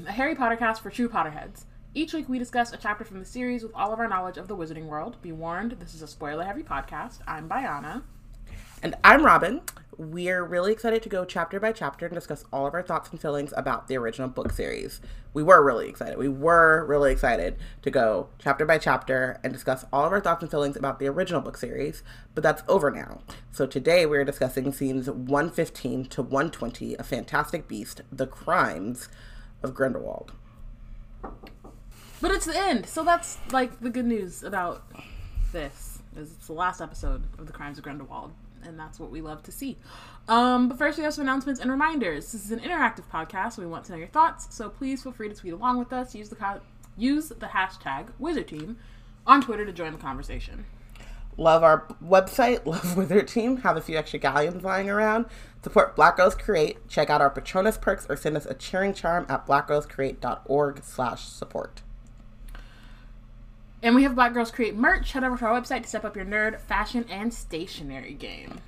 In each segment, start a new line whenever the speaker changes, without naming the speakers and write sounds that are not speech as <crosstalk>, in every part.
Wizard a Harry Potter cast for true Potterheads. Each week we discuss a chapter from the series with all of our knowledge of the wizarding world. Be warned, this is a spoiler heavy podcast. I'm Bayana.
And I'm Robin. We're really excited to go chapter by chapter and discuss all of our thoughts and feelings about the original book series. We were really excited. We were really excited to go chapter by chapter and discuss all of our thoughts and feelings about the original book series, but that's over now. So today we're discussing scenes 115 to 120 of Fantastic Beast: The Crimes of Grindelwald.
But it's the end, so that's like the good news about this. Is it's the last episode of The Crimes of Grindelwald and that's what we love to see. Um, but first, we have some announcements and reminders. This is an interactive podcast. We want to know your thoughts, so please feel free to tweet along with us. Use the co- use the hashtag Wizard Team on Twitter to join the conversation.
Love our website, <laughs> love Wizard Team. Have a few extra galleons lying around. Support Black Girls Create. Check out our Patronus perks or send us a cheering charm at blackgirlscreate.org slash support.
And we have Black Girls Create merch. Head over to our website to step up your nerd, fashion, and stationery game.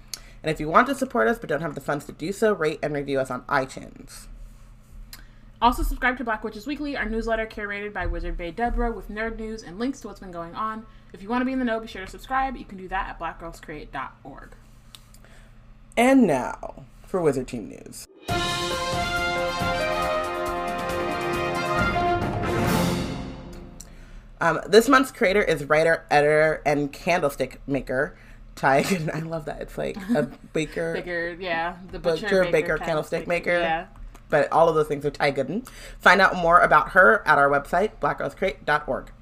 And if you want to support us but don't have the funds to do so, rate and review us on iTunes.
Also, subscribe to Black Witches Weekly, our newsletter curated by Wizard Bay Deborah with nerd news and links to what's been going on. If you want to be in the know, be sure to subscribe. You can do that at blackgirlscreate.org.
And now for Wizard Team News. Um, this month's creator is writer, editor, and candlestick maker Ty. <laughs> I love that. It's like a <laughs> baker,
baker, yeah,
the butcher, butcher baker, baker candlestick, maker. Yeah. But all of those things are Ty Gooden. Find out more about her at our website, blackgirlscreate.org.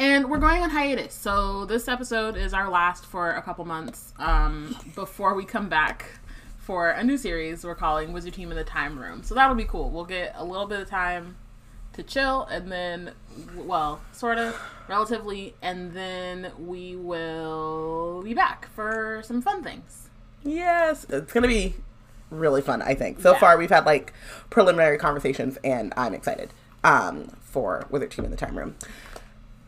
And we're going on hiatus. So this episode is our last for a couple months um, before we come back for a new series we're calling Wizard Team in the Time Room. So that'll be cool. We'll get a little bit of time to chill and then well sort of relatively and then we will be back for some fun things
yes it's gonna be really fun i think so yeah. far we've had like preliminary conversations and i'm excited um, for wizard team in the time room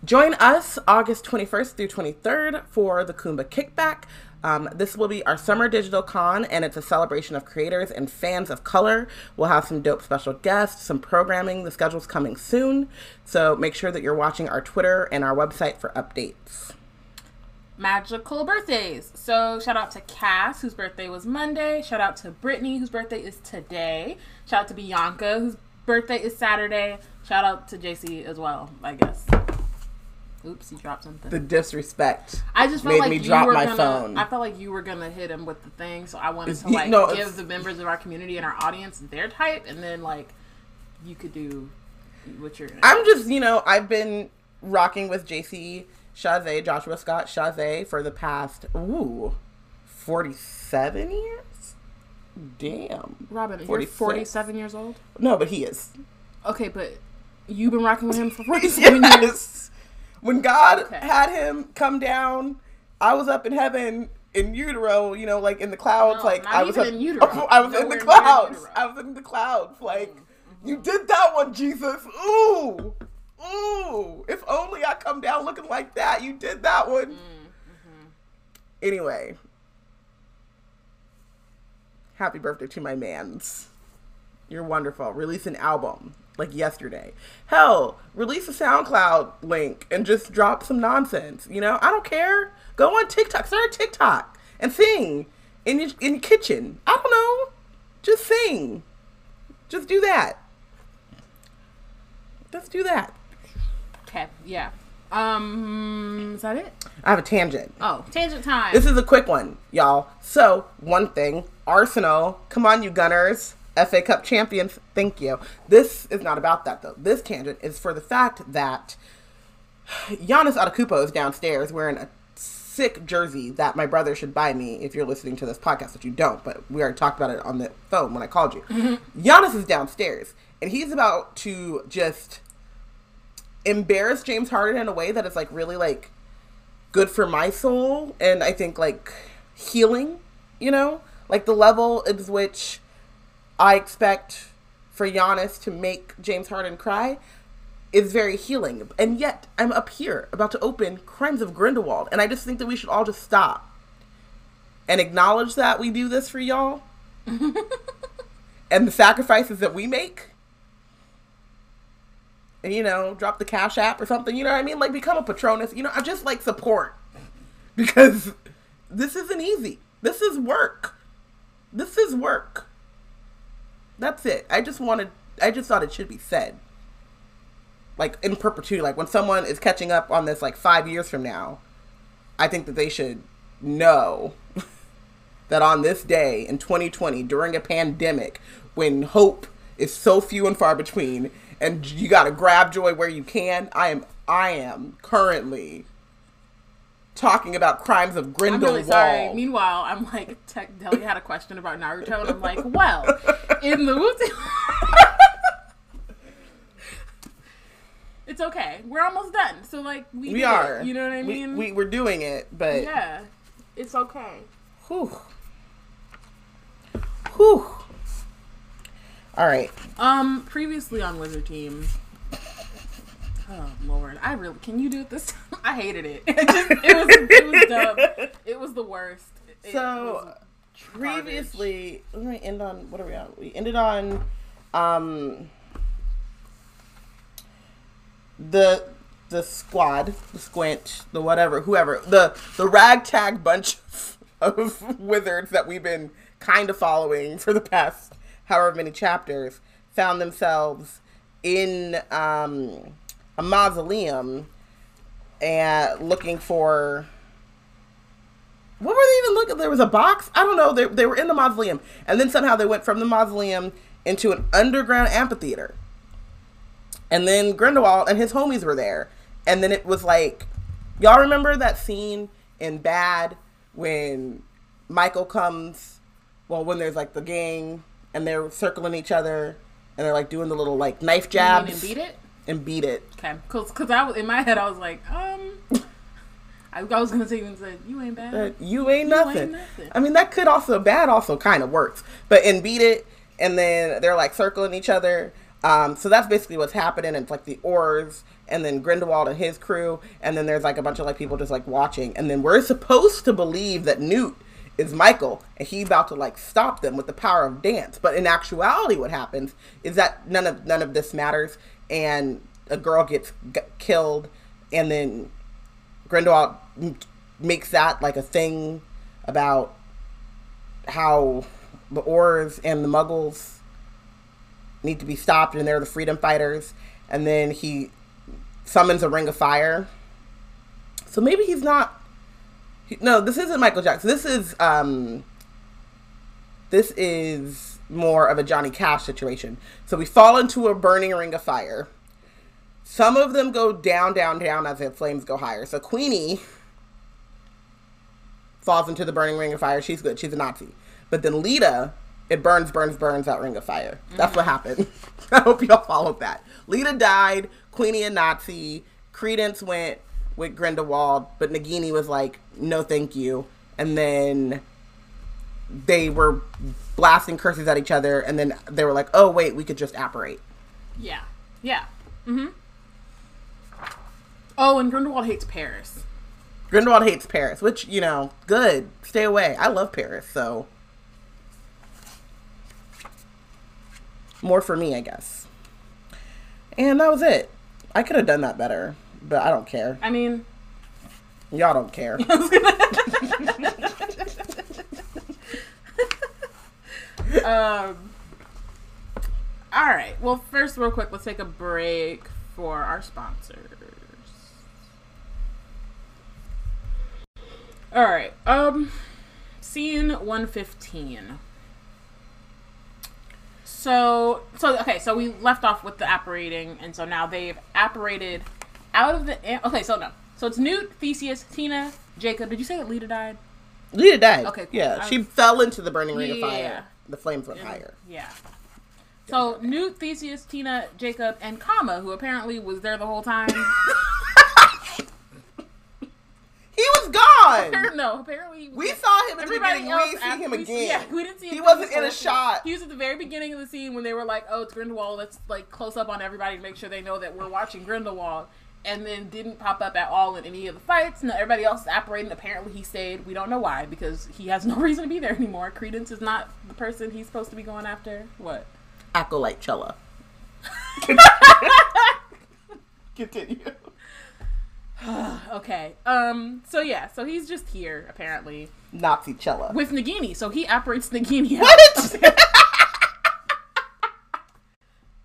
join us august 21st through 23rd for the Kuumba kickback um, this will be our summer digital con, and it's a celebration of creators and fans of color. We'll have some dope special guests, some programming. The schedule's coming soon, so make sure that you're watching our Twitter and our website for updates.
Magical birthdays. So shout out to Cass, whose birthday was Monday. Shout out to Brittany, whose birthday is today. Shout out to Bianca, whose birthday is Saturday. Shout out to JC as well, I guess. Oops, he dropped something.
The disrespect.
I just felt made like me drop my gonna, phone. I felt like you were gonna hit him with the thing, so I wanted to like no, give the members of our community and our audience their type, and then like you could do what you're. Doing.
I'm just, you know, I've been rocking with JC Chasez, Joshua Scott Chasez, for the past ooh, forty seven years. Damn,
Robin, 46. you're forty seven years old.
No, but he is.
Okay, but you've been rocking with him for forty seven <laughs> yes. years.
When God okay. had him come down, I was up in heaven in utero, you know, like in the clouds. No, like I was up, in utero. Oh, <laughs> I was Nowhere in the clouds. I was in the clouds. Like mm-hmm. you did that one, Jesus. Ooh, ooh. If only I come down looking like that. You did that one. Mm-hmm. Anyway, happy birthday to my man's. You're wonderful. Release an album like yesterday. Hell, release a SoundCloud link and just drop some nonsense. You know, I don't care. Go on TikTok, start a TikTok and sing in your in your kitchen. I don't know. Just sing. Just do that. Just do that.
Okay. Yeah. Um, is that it?
I have a tangent.
Oh, tangent time.
This is a quick one, y'all. So, one thing Arsenal, come on, you Gunners. FA Cup champions. Thank you. This is not about that though. This tangent is for the fact that Giannis Antetokounmpo is downstairs wearing a sick jersey that my brother should buy me if you're listening to this podcast, which you don't, but we already talked about it on the phone when I called you. Mm-hmm. Giannis is downstairs and he's about to just embarrass James Harden in a way that is like really like good for my soul and I think like healing, you know? Like the level is which I expect for Giannis to make James Harden cry is very healing. And yet, I'm up here about to open Crimes of Grindelwald. And I just think that we should all just stop and acknowledge that we do this for y'all. <laughs> and the sacrifices that we make. And you know, drop the cash app or something, you know what I mean? Like become a patronus. You know, I just like support. Because this isn't easy. This is work. This is work. That's it. I just wanted I just thought it should be said. Like in perpetuity, like when someone is catching up on this like 5 years from now, I think that they should know <laughs> that on this day in 2020 during a pandemic when hope is so few and far between and you got to grab joy where you can, I am I am currently talking about crimes of Grindelwald.
I'm really sorry. Meanwhile, I'm like, Tech Deli had a question about Naruto, and I'm like, well, in the Wu It's okay. We're almost done. So like we,
we
are.
It,
you know what I mean?
We, we we're doing it, but
yeah, it's okay.
Whew. Whew. All right.
Um, previously on Wizard Team. Oh Lord, I really can you do it this time? <laughs> I hated it. <laughs> It, just, it was it was dumb. <laughs> It was the worst. It
so previously, let me end on what are we on? We ended on um the the squad, the squint, the whatever, whoever, the the ragtag bunch of wizards that we've been kind of following for the past however many chapters found themselves in um, a mausoleum and looking for what were they even looking? There was a box. I don't know. They, they were in the mausoleum, and then somehow they went from the mausoleum into an underground amphitheater. And then Grindelwald and his homies were there, and then it was like, y'all remember that scene in Bad when Michael comes, well, when there's like the gang and they're circling each other and they're like doing the little like knife jabs
and beat it
and beat it.
Okay, cause, cause I was in my head I was like, um, I, I was gonna say and said you ain't bad.
Uh, you ain't nothing.
ain't nothing.
I mean that could also bad also kind of works, but in beat it and then they're like circling each other. Um, so that's basically what's happening. It's like the Aurors and then Grindelwald and his crew, and then there's like a bunch of like people just like watching, and then we're supposed to believe that Newt is Michael and he's about to like stop them with the power of dance. But in actuality, what happens is that none of none of this matters, and a girl gets g- killed, and then Grindelwald m- makes that like a thing about how the Aurors and the Muggles need to be stopped, and they're the freedom fighters. And then he summons a ring of fire. So maybe he's not no, this isn't Michael Jackson. This is um this is more of a Johnny Cash situation. So we fall into a burning ring of fire. Some of them go down, down, down as the flames go higher. So Queenie falls into the burning ring of fire. She's good. She's a Nazi. But then Leta, it burns, burns, burns that ring of fire. That's mm-hmm. what happened. <laughs> I hope y'all followed that. Leta died. Queenie a Nazi. Credence went with Grindelwald, but Nagini was like, no, thank you. And then they were blasting curses at each other, and then they were like, oh, wait, we could just apparate.
Yeah. Yeah. Mm hmm. Oh, and Grindelwald hates Paris.
Grindelwald hates Paris, which, you know, good. Stay away. I love Paris, so. More for me, I guess. And that was it. I could have done that better but I don't care.
I mean,
y'all don't care. <laughs> <laughs>
um. All right. Well, first, real quick, let's take a break for our sponsors. All right. Um, scene one fifteen. So, so okay. So we left off with the apparating, and so now they've apparated out of the okay, so no, so it's Newt, Theseus, Tina, Jacob. Did you say that Leta died?
Leta died.
Okay,
cool. yeah, she fell into the burning ring yeah. of fire. The flames went higher.
Yeah. So Newt, Theseus, Tina, Jacob, and Kama, who apparently was there the whole time. <laughs>
He was gone. <laughs>
no, apparently
we saw him at the beginning. We didn't see him again. <laughs> Yeah, we didn't see him. He wasn't in a shot.
He was at the very beginning of the scene when they were like, "Oh, it's Grindelwald. Let's like close up on everybody to make sure they know that we're watching Grindelwald." And then didn't pop up at all in any of the fights. No, everybody else is apparating. Apparently, he stayed. We don't know why because he has <laughs> no reason to be there anymore. Credence is not the person he's supposed to be going after. What?
Acolyte Cella. <laughs> Continue. <sighs>
Okay. Um. So yeah. So he's just here apparently
Nazi Cella.
with Nagini. So he apparates Nagini.
What? <laughs>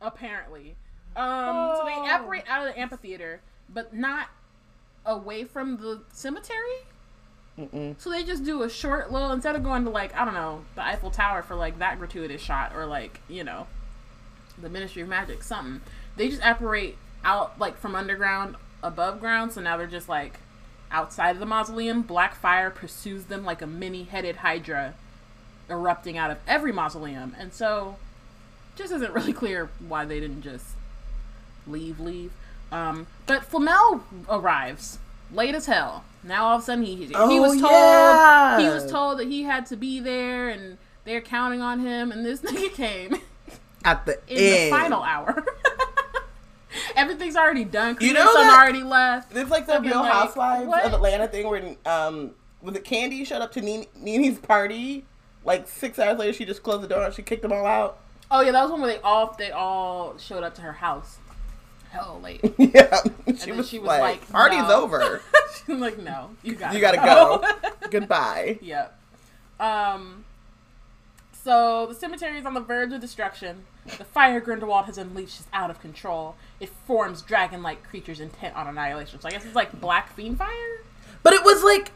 apparently. Um. So they
Oh.
apparate out of the amphitheater, but not away from the cemetery.
Mm-mm.
So they just do a short little instead of going to like I don't know the Eiffel Tower for like that gratuitous shot or like you know the Ministry of Magic something. They just apparate out like from underground above ground. So now they're just like outside of the mausoleum. Black fire pursues them like a mini headed hydra erupting out of every mausoleum. And so just isn't really clear why they didn't just leave leave. Um, but Flamel arrives late as hell. Now all of a sudden he he
Oh,
was told
yeah.
he was told that he had to be there and they're counting on him and this <laughs> nigga came
At the
in
end.
the final hour. <laughs> Everything's already done.
You
You
know that-
already left.
It's like the Real
like,
Housewives
what?
of Atlanta thing where um was it Kandi showed up to Nene, Nene's party like six hours later she just closed the door and she kicked them all out.
Oh yeah, that was one where they all they all showed up to her house. Hell late. <laughs>
yeah, she was,
she was
like,
like,
"Party's
no."
over. <laughs>
She's like, no, you got
you gotta go. <laughs> Goodbye."
Yep. Um. So the cemetery is on the verge of destruction. The fire Grindelwald has unleashed is out of control. It forms dragon-like creatures intent on annihilation. So I guess it's like black Fiendfyre.
But it was like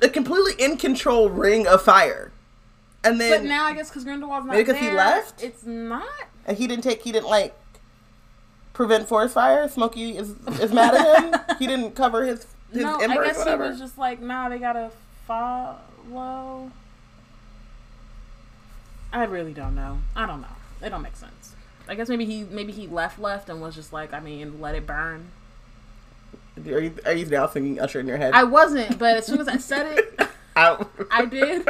a completely in control ring of fire, and then, But
now I guess because Grindelwald's not
Maybe 'cause he left?
It's not.
and he didn't take. He didn't like prevent forest fire. Smokey is is mad at him. <laughs> he didn't cover his his
no,
embers.
I guess
whatever.
he was just like, nah, they gotta follow. I really don't know. I don't know. It don't make sense. I guess maybe he maybe he left left and was just like, I mean, let it burn.
Are you, are you now singing Usher in your head?
I wasn't, but as soon as I said it, <laughs>
Out.
I did.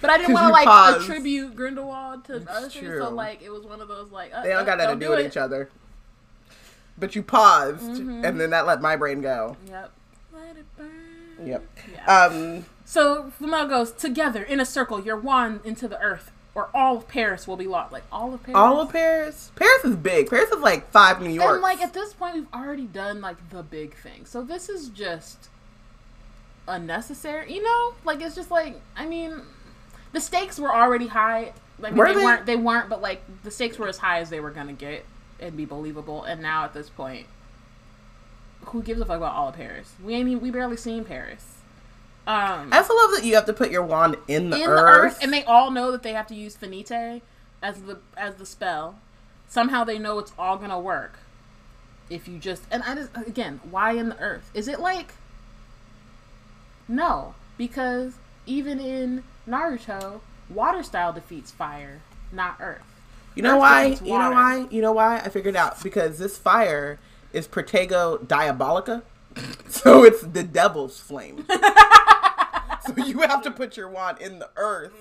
But I didn't want to like
paused.
attribute Grindelwald to
It's
Usher,
true.
so like it was one of those like uh,
They don't
uh,
got nothing to do with each other. But you paused,
Mm-hmm.
and then that let my brain go.
Yep. Let it burn.
Yep.
Yeah.
Um.
So Flamel goes together in a circle, your wand into the earth, or all of Paris will be lost. Like all of Paris.
All of Paris. Paris is big. Paris is like five New York.
And like at this point, we've already done like the big thing. So this is just unnecessary. You know, like it's just like I mean, the stakes were already high. Like
Were
they,
they?
weren't. They weren't. But like the stakes were as high as they were gonna get and be believable. And now at this point, who gives a fuck about all of Paris? We ain't. Even, we barely seen Paris. Um,
I also love that you have to put your wand in the
in
earth.
the earth, and they all know that they have to use finite as the as the spell. Somehow they know it's all gonna work. If you just and I just again, why in the earth? Is it like no? Because even in Naruto, water style defeats fire, not earth.
you know
Earth
why? You know why? You know why? I figured out because this fire is Protego Diabolica, <laughs> so it's the devil's flame. <laughs> so you have to put your wand in the earth,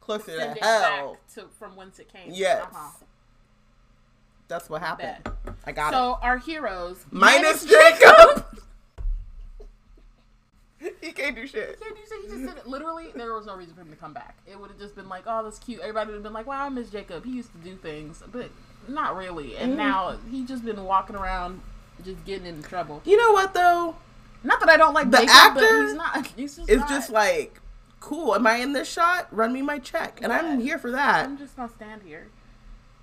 closer
Mm. Send
to hell.
to from whence it came.
Yes.
Uh-huh.
That's what happened.
Bet.
I got it.
So our heroes
Minus Jacob. <laughs> <laughs> he can't do shit.
Can't you say he just said it? Literally, there was no reason for him to come back. It would have just been like, oh, that's cute. Everybody would have been like, wow, I miss Jacob. He used to do things, but not really. And
Mm.
now he just been walking around, just getting into trouble.
You know what though?
Not that I don't like
The
Jacob,
actor
but he's not. <laughs> He's just
It's
not.
just like, cool. Am I in this shot? Run me my check, and I'm here for that.
I'm just gonna stand here.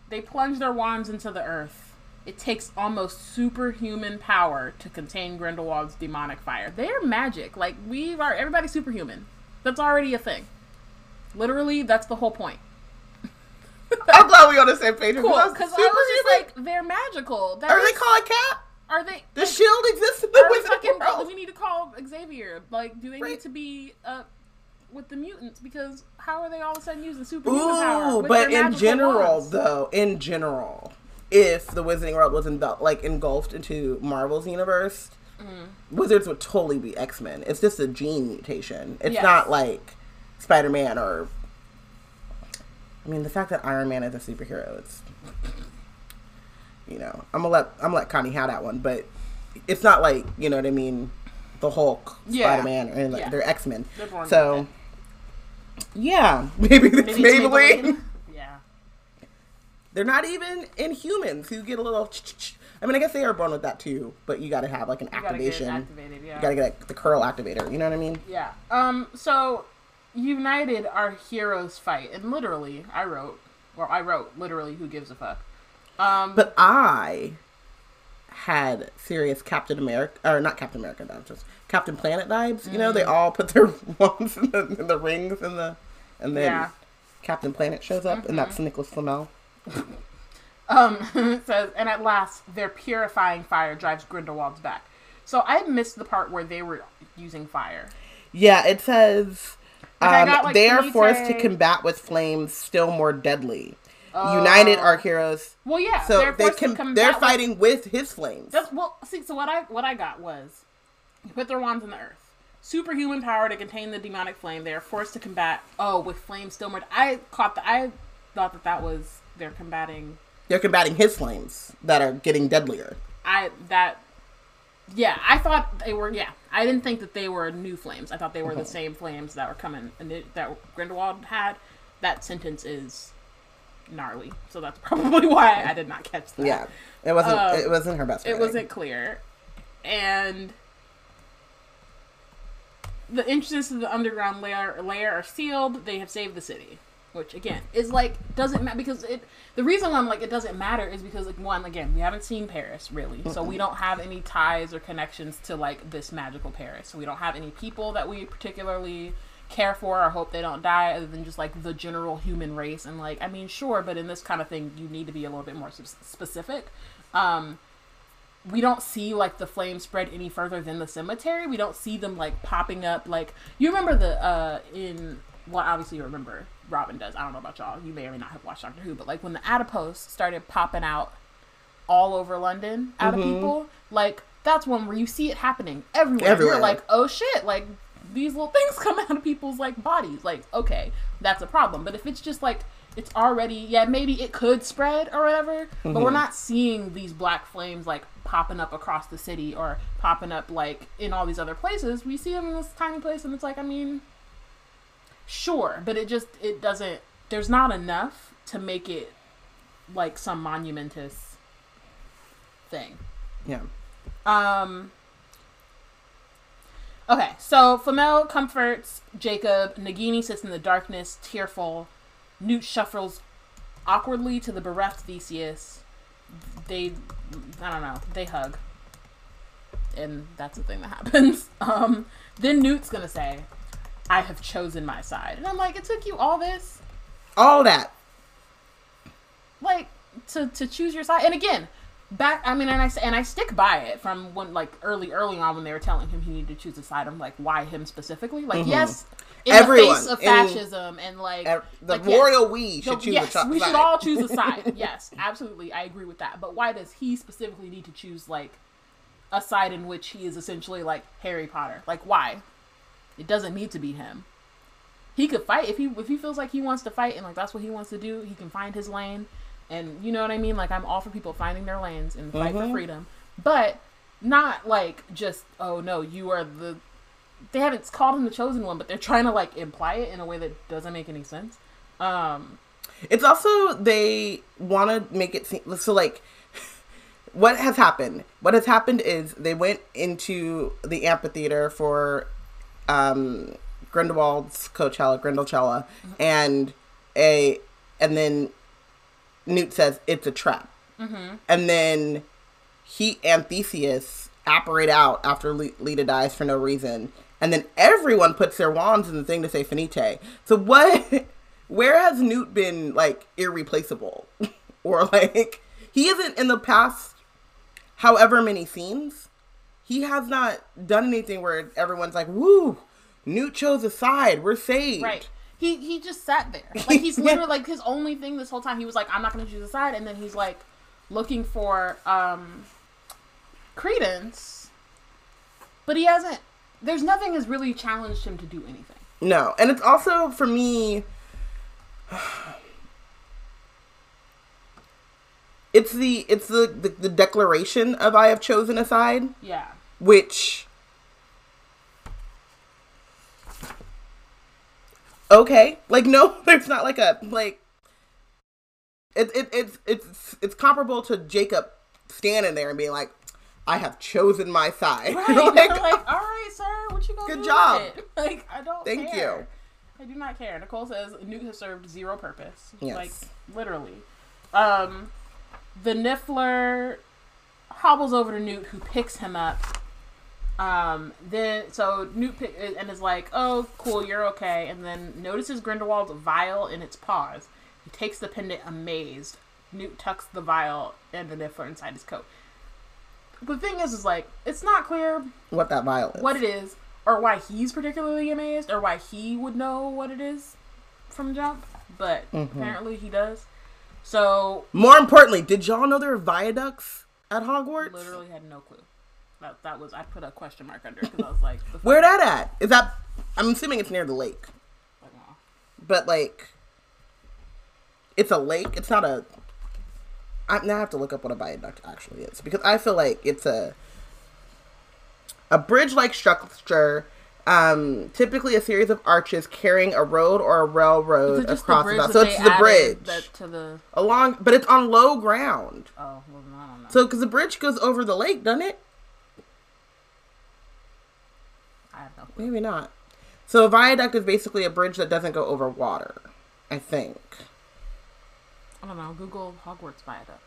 They plunge their wands into the earth. It takes almost superhuman power to contain Grindelwald's demonic fire. They're magic. Like we are everybody's superhuman. That's already a thing. Literally, that's the whole point. <laughs>
I'm glad we on the same page.
Cool, because I was just like, they're magical. That
are they
is-
called cat?
Are they?
The shield exists in the
we fucking?
world.
We need to call Xavier. Like, do they
Right.
need to be uh with the mutants? Because how are they all of a sudden using superhuman power?
Ooh, but in general,
wands?
though, in general, if the Wizarding World was engul- like engulfed into Marvel's universe,
Mm.
wizards would totally be X Men. It's just a gene mutation. It's
Yes.
not like Spider Man or. I mean, the fact that Iron Man is a superhero, it's you know, I'm gonna let I'm gonna let Connie have that one, but it's not like you know what I mean, the Hulk,
Yeah.
Spider Man, and like
Yeah.
they're X Men. So yeah, <laughs> maybe this
Maybe
Maybelline.
Maybelline. Yeah.
They're not even Inhumans who get a little. I mean, I guess they are born with that too, but you got to have like an
You gotta
activation.
it activated. Yeah.
You got to get like, the curl activator. You know what I mean?
Yeah. Um. So, United, our heroes fight, and literally, I wrote, or I wrote literally, who gives a fuck. Um.
But I had serious Captain America, or not Captain America, no, just Captain Planet vibes. You know,
Mm-hmm.
they all put their <laughs> wands in the, in the rings and the, and then
Yeah. Mm-hmm.
Captain Planet shows up, and that's Nicholas Flamel. <laughs>
Um, it <laughs> says, and at last, their purifying fire drives Grindelwald's back. So I missed the part where they were using fire.
Yeah, it says um,
got, like,
they are forced to combat with flames still more deadly. United are heroes,
Well, yeah,
so
they're
they can they're fighting with his flames.
That's well. See, so what I what I got was, you put their wands in the earth. Superhuman power to contain the demonic flame. They are forced to combat. Oh, with flame still more. I caught the. I thought that that was they're combating.
They're combating his flames that are getting deadlier.
I that. Yeah, I thought they were. Yeah, I didn't think that they were new flames. I thought they were the same flames that were coming that Grindelwald had. That sentence is gnarly, so that's <laughs> probably why I did not catch that.
Yeah, it wasn't.
Um,
it wasn't her best.
it wasn't clear and the entrances to the underground layer layer are sealed they have saved the city which again is like doesn't matter because it the reason why I'm like it doesn't matter is because like one again we haven't seen Paris really so we don't have any ties or connections to like this magical Paris so we don't have any people that we particularly care for or hope they don't die other than just like the general human race and like I mean sure but in this kind of thing you need to be a little bit more specific um we don't see like the flames spread any further than the cemetery. We don't see them like popping up. Like you remember the uh in well, obviously you remember Robin does. I don't know about y'all. You may or may not have watched Doctor Who, but like when the adipose started popping out all over London out of mm-hmm. people, like that's one where you see it happening everywhere.
Everywhere.
You're like, oh shit, like these little things <laughs> come out of people's like bodies. Like, okay, that's a problem. But if it's just like it's already yeah, maybe it could spread or whatever, but we're mm-hmm. not seeing these black flames like popping up across the city or popping up like in all these other places. We see them in this tiny place and it's like, I mean, sure, but it just it doesn't there's not enough to make it like some monumentous thing.
Yeah.
Um. Okay, so Flamel comforts Jacob. Nagini sits in the darkness, tearful. Newt shuffles awkwardly to the bereft Theseus. They, I don't know, they hug. And that's the thing that <laughs> happens. Um, then Newt's gonna say, I have chosen my side. And I'm like, it took you all this?
All that.
like to to choose your side. And again back i mean and i and i stick by it from when like early early on when they were telling him he needed to choose a side. I'm like why him specifically? Like yes in
Mm-hmm. Everyone,
the face of
in-
fascism and like
The
like, yes,
royal we should
no,
choose
yes,
a top
we should all choose a <laughs> side. Yes absolutely. I agree with that. But why does he specifically need to choose like a side in which he is essentially like harry potter? Like why it doesn't need to be him. He could fight. If he if he feels like he wants to fight and like that's what he wants to do he can find his lane. And you know what i mean? Like i'm all for people finding their lanes and the fight for
Mhm.
freedom. But not like just oh no you are the they haven't called him the chosen one but they're trying to like imply it in a way that doesn't make any sense. Um
It's also they want to make it seem so like <laughs> what has happened. What has happened is they went into the amphitheater for um, Grindelwald's Coachella, Grindelchella, and a and then Newt says it's a trap, mm-hmm. and then he and Theseus apparate out after Le- Leta dies for no reason, and then everyone puts their wands in the thing to say finite. So what? <laughs> Where has Newt been like irreplaceable, <laughs> or like he isn't in the past, however many scenes, he has not done anything where everyone's like, "Woo, Newt chose a side. We're saved."
right he he just sat there <laughs> like he's literally like his only thing this whole time he was like i'm not gonna choose a side and then he's like looking for um credence but he hasn't there's nothing has really challenged him to do anything
No, and it's also for me. <sighs> it's the it's the, the the declaration of I have chosen a side,
Yeah.
Which okay, like <laughs> no, there's not like a like it, it it's it's it's comparable to Jacob standing there and being like, I have chosen my side. <laughs>
Right.
like,
like, <laughs> all right, sir, what you gonna
Good job.
it?" Like, I don't
Thank
care.
you.
I do not care. Nicole says Newt has served zero purpose.
Yes.
Like, literally. Um, the Niffler hobbles over to Newt, who picks him up. Um, then, so Newt pick, and is like, oh, cool, you're okay. And then notices Grindelwald's vial in its paws. He takes the pendant amazed. Newt tucks the vial and the Niffler inside his coat. The thing is, is like, it's not clear
what that vial is.
what it is, or why he's particularly amazed, or why he would know what it is from jump. But
Mm-hmm.
apparently he does. So
More importantly, did y'all know there are viaducts at Hogwarts?
literally had no clue. That that was I put a question mark under because I was like.
Where that at? Is that? I'm assuming it's near the lake, but like, it's a lake. It's not a. I now I have to look up what a viaduct actually is because I feel like it's a a bridge-like structure. Um, typically a series of arches carrying a road or a railroad across
the bridge
the, so it's the bridge
to the
along, but it's on low ground.
oh well I don't know.
So because the bridge goes over the lake, doesn't it?
I have no clue.
Maybe not. So a viaduct is basically a bridge that doesn't go over water. I think.
I don't know. Google Hogwarts viaduct.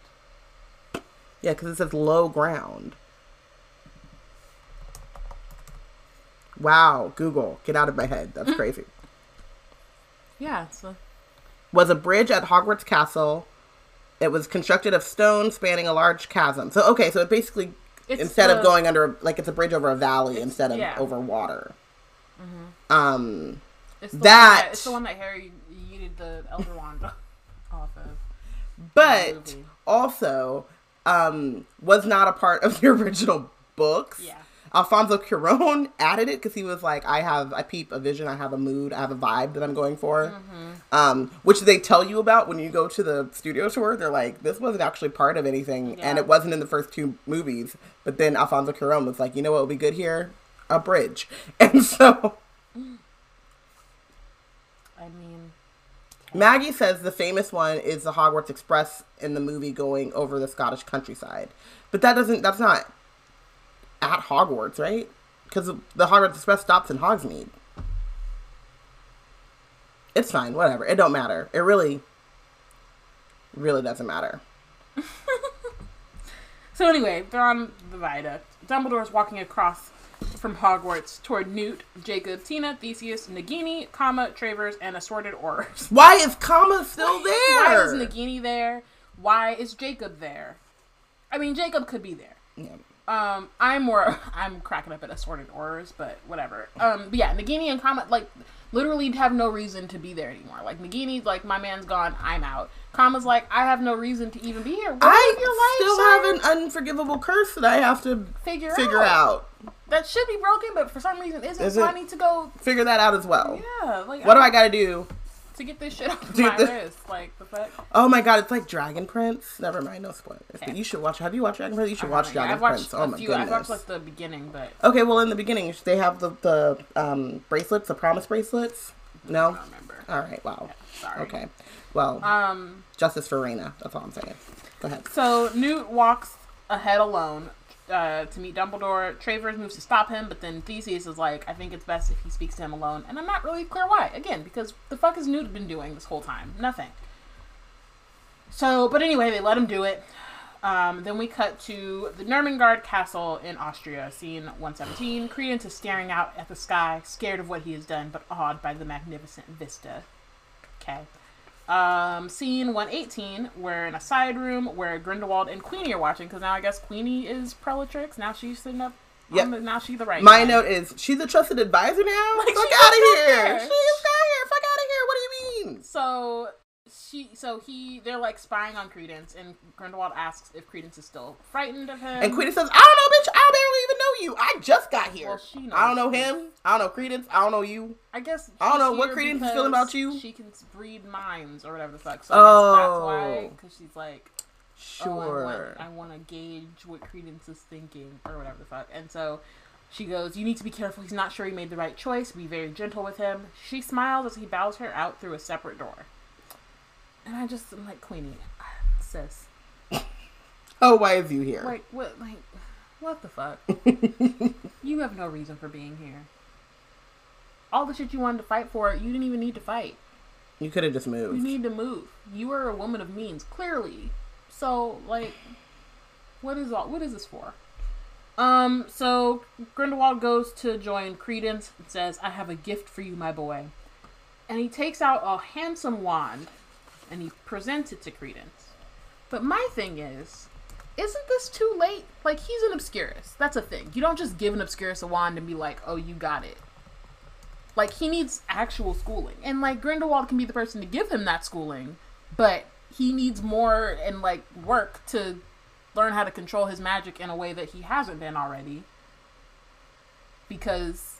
Yeah, because it says low ground. Wow, Google, get out of my head. That's <laughs> crazy.
Yeah, so
Was a bridge at Hogwarts Castle. It was constructed of stone spanning a large chasm. So okay, so it basically
It's
instead
the-
of going under like it's a bridge over a valley instead of
yeah.
over water. Um,
it's
That-
one it's the one that Harry yeeted the Elder Wand <laughs> off of.
but also um, was not a part of the <laughs> original books.
Yeah.
Alfonso Cuarón <laughs> added it because he was like, I have, I peep a vision, I have a mood, I have a vibe that I'm going for.
Mm-hmm.
Um, which they tell you about when you go to the studio tour. They're like, this wasn't actually part of anything, and it wasn't in the first two movies. But then Alfonso Cuarón was like, you know what would be good here? A bridge. <laughs> And so
I mean,
Maggie says the famous one is the Hogwarts Express in the movie going over the Scottish countryside. But that doesn't, that's not at Hogwarts, right? Because the Hogwarts Express stops in Hogsmeade. It's fine, whatever. It don't matter. It really, really doesn't matter. <laughs>
So anyway, they're on the viaduct. Dumbledore's walking across from Hogwarts toward Newt, Jacob, Tina, Theseus, Nagini, Kama, Travers, and assorted Aurors. <laughs>
Why is Kama still there?
Why is Nagini there? Why is Jacob there? I mean, Jacob could be there.
Yeah.
Um, I'm more, <laughs> I'm cracking up at assorted Aurors, but whatever. Um, but yeah, Nagini and Kama, like, literally have no reason to be there anymore. Like, Nagini's like, my man's gone, I'm out. Kama's like, I have no reason to even be here. What
I
life,
still
sir?
have an unforgivable curse that I have to
figure,
figure out.
that should be broken, but for some reason isn't.
Is
so? I need to go.
Figure that out as well.
Yeah, like
What do I gotta do?
To get this shit <laughs> off
Dude,
my
the-
wrist? Like the fuck.
Oh my god, it's like Dragon Prince. Never mind, no spoilers.
Okay.
But you should watch. Have you watched Dragon Prince? You should watch
Yeah,
Dragon
I've
Prince. Oh my
few.
goodness.
I've watched like the beginning, but
Okay, well in the beginning they have the the um, bracelets, the promise bracelets.
I
No.
don't remember.
All right. Wow.
Sorry.
Okay. Well,
Um.
justice for Raina. That's all I'm saying. Go ahead.
So Newt walks ahead alone uh, to meet Dumbledore. Travers moves to stop him, but then Theseus is like, "I think it's best if he speaks to him alone." And I'm not really clear why. Again, because the fuck has Newt been doing this whole time? Nothing. So, but anyway, they let him do it. Um, then we cut to the Nurmengard Castle in Austria, scene 117. Credence is staring out at the sky, scared of what he has done, but awed by the magnificent vista. Okay. Um, scene 118, we're in a side room where Grindelwald and Queenie are watching, because now I guess Queenie is Prelatrix. Now she's sitting up.
Yep.
the- now she's the right.
My
guy.
note is she's a trusted advisor now. <laughs>
Like,
Fuck out of here. She just got here. Fuck out of here. What do you mean?
So she, so he, they're like spying on Credence, and Grindelwald asks if Credence is still frightened of him.
And Queenie says, I don't know, bitch. I barely even know you. I just got here.
Well, she
I don't know him. I don't know Credence. I don't know you.
I guess
I don't know what Credence is feeling about you.
She can breed minds or whatever the fuck. So I guess that's
Oh.
why, because she's like oh,
Sure.
oh, I want to gauge what Credence is thinking or whatever the fuck. And so she goes, "You need to be careful. He's not sure he made the right choice. Be very gentle with him." She smiles as he bows her out through a separate door. And I just am like, Queenie, sis, <laughs>
oh, why is you here?
like what, like what the fuck? <laughs> you have no reason for being here. All the shit you wanted to fight for, you didn't even need to fight.
you could have just moved.
You need to move. You are a woman of means, clearly. So, like, what is all? What is this for? Um. So Grindelwald goes to join Credence and says, "I have a gift for you, my boy." And he takes out a handsome wand, and he presents it to Credence. But my thing is, isn't this too late? Like, he's an Obscurus. That's a thing. You don't just give an Obscurus a wand and be like, "Oh, you got it." Like he needs actual schooling, and like Grindelwald can be the person to give him that schooling, but he needs more and like work to learn how to control his magic in a way that he hasn't been already. Because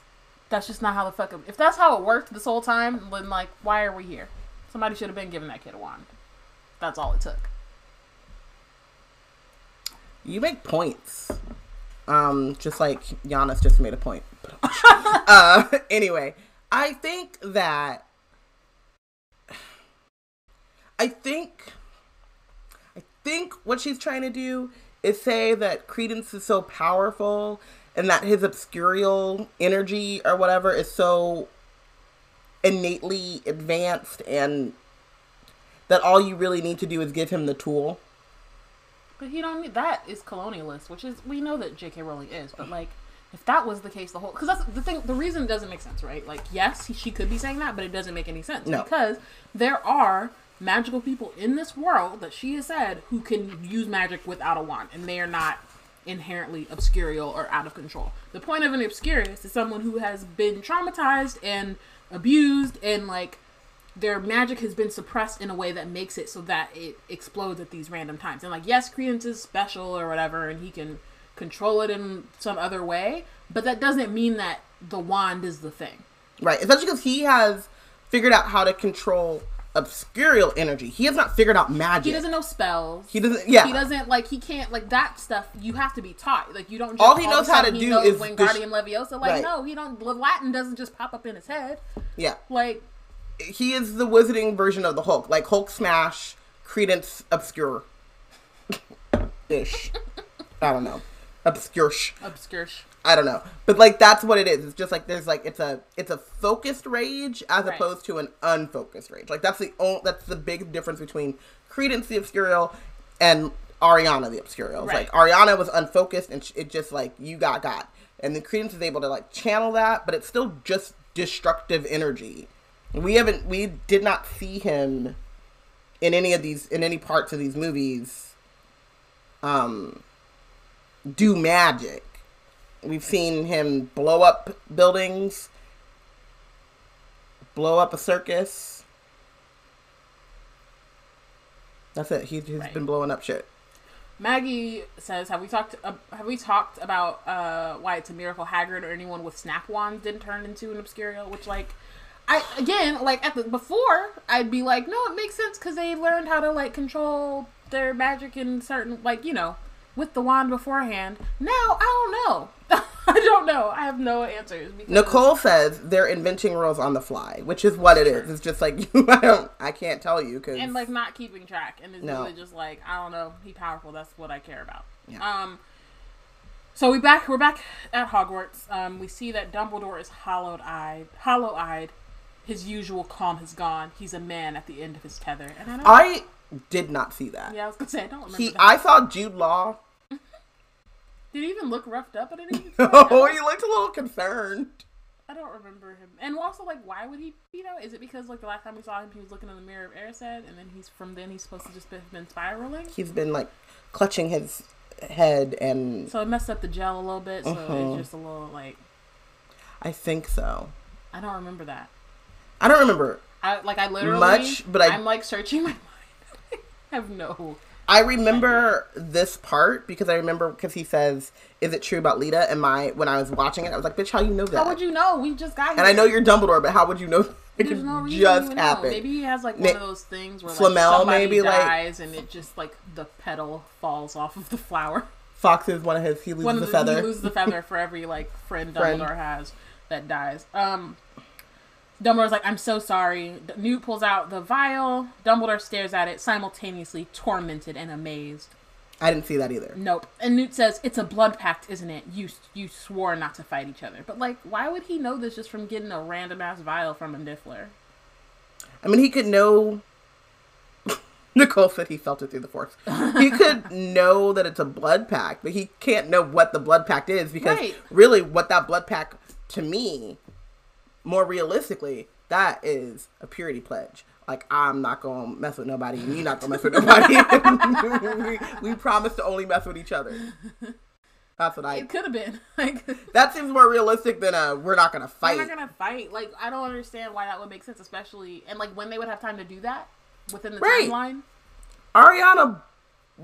that's just not how the fuck. If that's how it worked this whole time, then like, why are we here? Somebody should have been giving that kid a wand. That's all it took.
You make points. Um, just like Giannis just made a point. <laughs> uh, <laughs> anyway, I think that I think I think what she's trying to do is say that Credence is so powerful and that his obscurial energy or whatever is so innately advanced and that all you really need to do is give him the tool.
But he don't need that is colonialist, which is we know that J.K. Rowling is, but like if that was the case, the whole because that's the thing. The reason doesn't make sense, right? Like yes, he, she could be saying that, but it doesn't make any sense
No.
because there are magical people in this world that she has said who can use magic without a wand, and they are not inherently obscurial or out of control. The point of an obscurus is someone who has been traumatized and abused and like their magic has been suppressed in a way that makes it so that it explodes at these random times. And like, yes, Credence is special or whatever, and he can control it in some other way, but that doesn't mean that the wand is the thing.
Right. Especially because he has figured out how to control obscurial energy. He has not figured out magic.
He doesn't know spells.
He doesn't- yeah.
He doesn't like. He can't like that stuff. You have to be taught. Like you don't. Just,
All he
of
knows how to
he
do
knows
is
Wingardium
dis-
Leviosa. Like
Right.
no, he don't. Latin doesn't just pop up in his head.
Yeah.
Like
He is the wizarding version of the Hulk. Like Hulk Smash, Credence Obscure. <laughs> Ish. I don't know. Obscure.
obscure.
I don't know. But like that's what it is. It's just like there's like it's a it's a focused rage as
Right.
opposed to an unfocused rage. Like that's the only that's the big difference between Credence the Obscurial and Ariana the Obscurial.
Right.
Like Ariana was unfocused and it just like you got got. And then Credence is able to like channel that, but it's still just destructive energy. We haven't we did not see him in any of these in any parts of these movies um do magic. We've seen him blow up buildings, blow up a circus. That's it. He, he's
Right.
been blowing up shit.
Maggie says, "Have we talked? Uh, have we talked about uh, why it's a miracle Hagrid or anyone with snap wands didn't turn into an Obscurial? Which, like, I again, like at the before, I'd be like, no, it makes sense because they learned how to like control their magic in certain, like, you know, with the wand beforehand. Now I don't know. <laughs> I don't know. I have no answers. Because
Nicole says they're inventing rules on the fly, which is what it is. It's just like <laughs> I don't, I can't tell you because
and like not keeping track and it's
No.
really just like i don't know he powerful that's what i care about
Yeah.
um so we back we're back at hogwarts um we see that dumbledore is hollow-eyed hollow-eyed his usual calm has gone he's a man at the end of his tether and i don't
I did not see that.
yeah i was gonna say i don't remember
He,
that.
I saw Jude Law.
Did he even look roughed up at any <laughs> point?
Oh, he looked a little concerned.
i don't remember him and also like why would he be though is it because like the last time we saw him he was looking in the mirror of Erised, and then he's from then he's supposed to just have been spiraling
He's been like clutching his head, and
so it messed up the gel a little bit so
Mhm.
it's just a little like
I think so.
I don't remember that.
I don't remember.
I like I literally
Much, but I-
I'm like searching my <laughs> mind. I have no.
I remember this part because I remember because he says, "Is it true about Leta?" And my when I was watching it, I was like, "Bitch, how you know that?"
How would you know? We just got here.
and I know you're Dumbledore, but how would you know? It
There's no reason
just
you would know.
happen.
Maybe he has like one of those things where like
Flamel,
somebody
maybe, like-
dies and it just like the petal falls off of the flower.
Fawkes is one of his. He loses
One
the
the,
feather.
He loses the feather for every like friend <laughs>
Friend.
Dumbledore has that dies. Um, Dumbledore's like, I'm so sorry. Newt pulls out the vial. Dumbledore stares at it, simultaneously tormented and amazed.
I didn't see that either.
Nope. And Newt says, "It's a blood pact, isn't it? You you swore not to fight each other." But like, why would he know this just from getting a random ass vial from a Niffler?
I mean, he could know. <laughs> Nicole said he felt it through the force. He <laughs> could know that it's a blood pact, but he can't know what the blood pact is because
Right.
really, what that blood pact to me, more realistically, that is a purity pledge. Like I'm not gonna mess with nobody, and you're not gonna mess with nobody. <laughs> <laughs> we, we promise to only mess with each other. That's what I.
It could have been <laughs> like.
That seems more realistic than a we're not gonna fight.
We're not gonna fight. Like, I don't understand why that would make sense, especially and like when they would have time to do that within the
Right.
timeline,
Ariana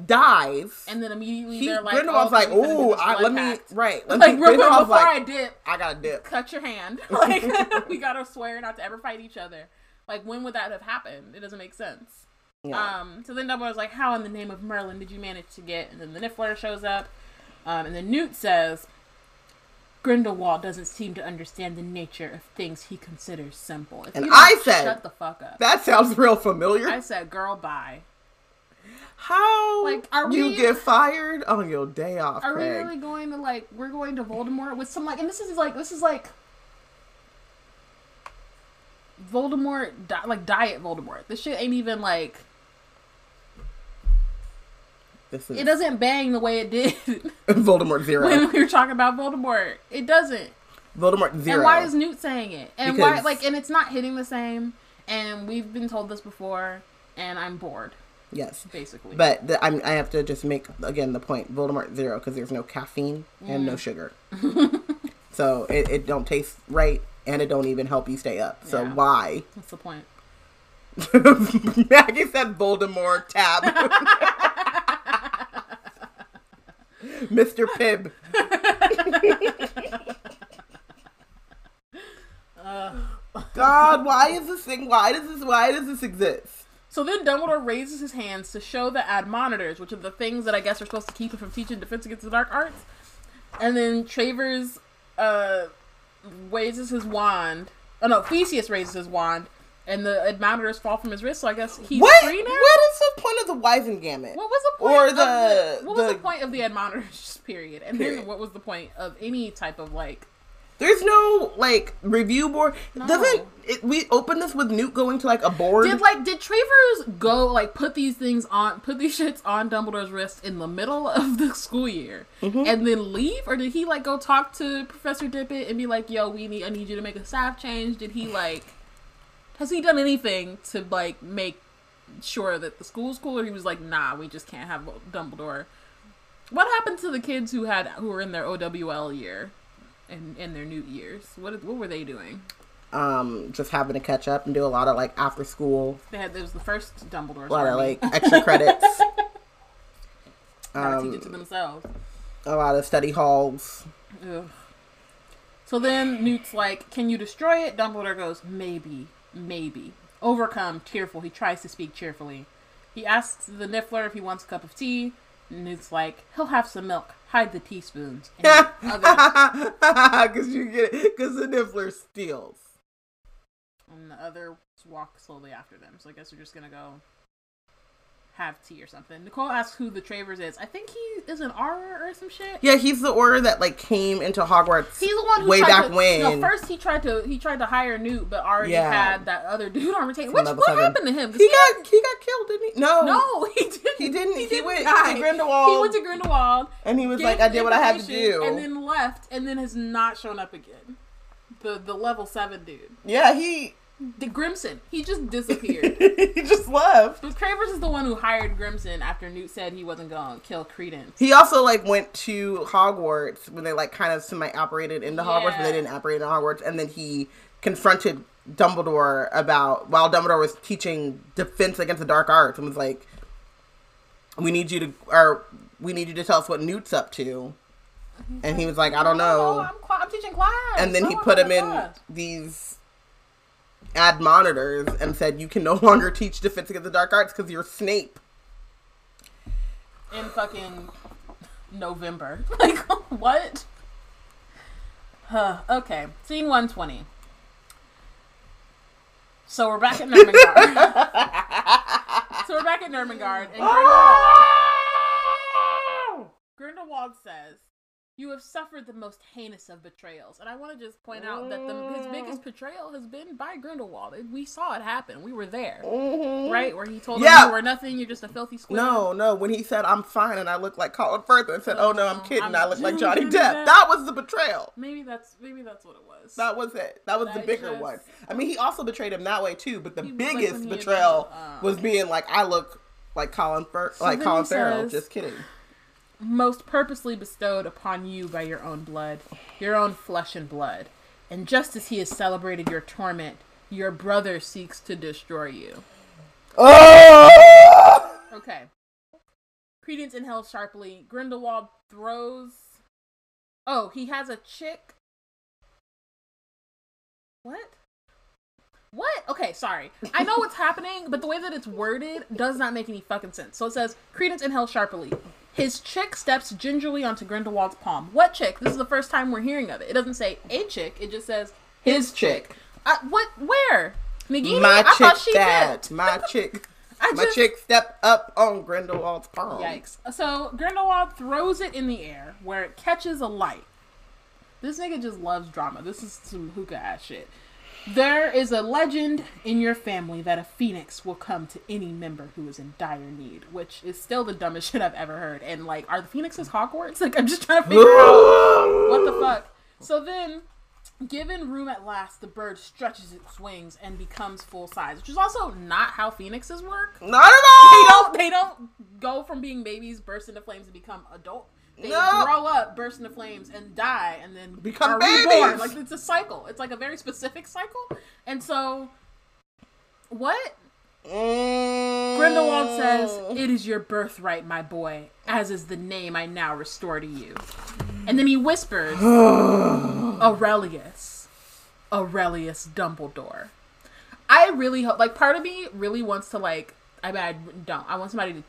dies.
and then immediately
he,
they're like,
Grindelwald's
oh,
like,
we finna do
ooh, I, let me right. Let <laughs>
Like
me, <laughs>
real quick before
like,
I dip,
I gotta dip.
cut your hand. <laughs> Like we gotta swear not to ever fight each other. Like when would that have happened? It doesn't make sense.
Yeah.
Um, so then Dumbledore's like, "How in the name of Merlin did you manage to get?" And then the Niffler shows up, um, and then Newt says, "Grindelwald doesn't seem to understand the nature of things he considers simple." If
And I said-
"Shut the fuck up."
that sounds real familiar.
I said, "Girl, bye."
How
Like, are
you
we-
get fired on your day off,
Are we
Craig?
really going to like? We're going to Voldemort with some like, and this is like, this is like. Voldemort, di- like diet Voldemort. This shit ain't even like
This is
it doesn't bang the way it did <laughs>
Voldemort zero.
when we were talking about Voldemort. It doesn't.
Voldemort zero.
And why is Newt saying it? And why like and it's not hitting the same. And we've been told this before, and I'm bored
yes,
basically.
but the, I'm, I have to just make again the point. Voldemort zero because there's no caffeine and
Mm.
no sugar, <laughs> so it, it don't taste right and it don't even help you stay up. So
Yeah.
why?
What's the point? <laughs>
Maggie said Voldemort tab. <laughs> Mr. Pibb. God, why is this thing? Why does this? Why does this exist?
So then Dumbledore raises his hands to show the admonitors, which are the things that I guess are supposed to keep him from teaching Defense Against the Dark Arts. And then Travers uh, raises his wand. Oh no, Theseus raises his wand, and the admonitors fall from his wrist. So I guess he's
What?
free now.
What is the point of the Wizengamot?
What was the point
Or
of
the-
the, what was
the-
the point of the admonitors <laughs> period? And
Period.
then what was the point of any type of like
There's no like review board.
No.
Doesn't it, we open this with Newt going to like a board?
Did like did Travers go like put these things on put these <laughs> shits on Dumbledore's wrist in the middle of the school year
Mm-hmm.
and then leave or did he like go talk to Professor Dippet and be like, "Yo, we need I need you to make a staff change." Did he like has he done anything to like make sure that the school's cool or he was like, "Nah, we just can't have Dumbledore." What happened to the kids who had who were in their OWL year and in their new years? What what were they doing?
um, just having to catch up and do a lot of like after school,
They had it was the first Dumbledore's
a lot of like extra credits, <laughs>
Gotta teach
um,
it to themselves.
a lot of study halls.
Ugh. So then Newt's like, "Can you destroy it?" Dumbledore goes, "Maybe, maybe." Overcome, tearful, he tries to speak cheerfully. He asks the Niffler if he wants a cup of tea. Newt's like, "He'll have some milk. Hide the teaspoons." And other,
Because you get it. Because the Niffler steals.
and the other walk slowly after them. So I guess we're just gonna go have tea or something. Nicole asks who the Travers is. I think he is an Auror or some shit.
Yeah, he's the Auror that like came into Hogwarts.
He's the one who
way
tried
back
to,
when.
No, first he tried to he tried to hire Newt, but already
Yeah.
had that other dude <laughs> on retainer. Which what
seven.
happened to him?
he got he got killed, didn't he? No,
no, he didn't.
he didn't. He,
didn't
went
die.
to Grindelwald.
He went to Grindelwald,
and he was like, "I did what I had to do."
and then left, and then has not shown up again. The the level seven dude,
yeah, he Mm-hmm.
the Grimmson, he just disappeared. <laughs>
he just left.
but Travers is the one who hired Grimmson after Newt said he wasn't going to kill Credence.
He also like went to Hogwarts when they like kind of semi apparated into Hogwarts, but they didn't apparate in Hogwarts. And then he confronted Dumbledore about while Dumbledore was teaching defense against the dark arts, and was like, "We need you to, or we need you to tell us what Newt's up to." And he was like, "I don't
Oh,
know."
I'm, cla- I'm teaching class.
And then he put him in
class.
these admonitors and said you can no <laughs> longer teach defense against the dark arts because you're Snape.
in fucking November. <laughs> Like what? Huh, okay, scene one twenty. So we're back at Nurmengard. <laughs> so we're back at Nurmengard, and Grindelwald, ah! Grindelwald says, "You have suffered the most heinous of betrayals." And I want to just point out that the, his biggest betrayal has been by Grindelwald. We saw it happen. We were there, right? Where he told him you were nothing. You're just a filthy squib.
No, no. When he said I'm fine and I look like Colin Firth and said, "Oh no, I'm kidding.
I'm
I look like
Johnny Depp." <laughs>
Depp." That was the betrayal.
Maybe that's maybe that's what it was.
That was it. That was the
That
bigger
just-
one. I mean, he also betrayed him that way too. But the
like
biggest
had
betrayal
uh,
was being like, "I look like Colin Firth,
So
like Colin Farrell."
says-
Just kidding.
Most purposely bestowed upon you by your own blood, your own flesh and blood. And just as he has celebrated your torment, your brother seeks to destroy you.
Oh!
Okay. Credence inhales sharply. Grindelwald throws. Oh, he has a chick. What? What? Okay, sorry. I know what's happening, but the way that it's worded does not make any fucking sense. So it says, Credence inhales sharply. His chick steps gingerly onto Grindelwald's palm. What chick? This is the first time we're hearing of it. It doesn't say a chick, it just says his chick. Uh, what? Where? Nagini?
My
I
chick
thought she
dad. <laughs> My chick.
I
My
just-
chick step up on Grindelwald's palm.
Yikes. So Grindelwald throws it in the air where it catches a light. This nigga just loves drama. This is some hookah ass shit. There is a legend in your family that a phoenix will come to any member who is in dire need, which is still the dumbest <laughs> shit I've ever heard. And like, are the phoenixes Hogwarts? <laughs> Like, I'm just trying to figure out what the fuck. So then, given room at last, the bird stretches its wings and becomes full size, which is also not how phoenixes work
Not at all.
they don't they don't go from being babies burst into flames and become adult they
No.
grow up burst into flames and die and then
Become
reborn. Like it's a cycle. It's like a very specific cycle. And so what
Mm.
grindelwald says it is your birthright my boy as is the name i now restore to you. And then he whispers <sighs> aurelius. Aurelius dumbledore. I really hope, like, part of me really wants to, like, I mean, I don't. I want somebody to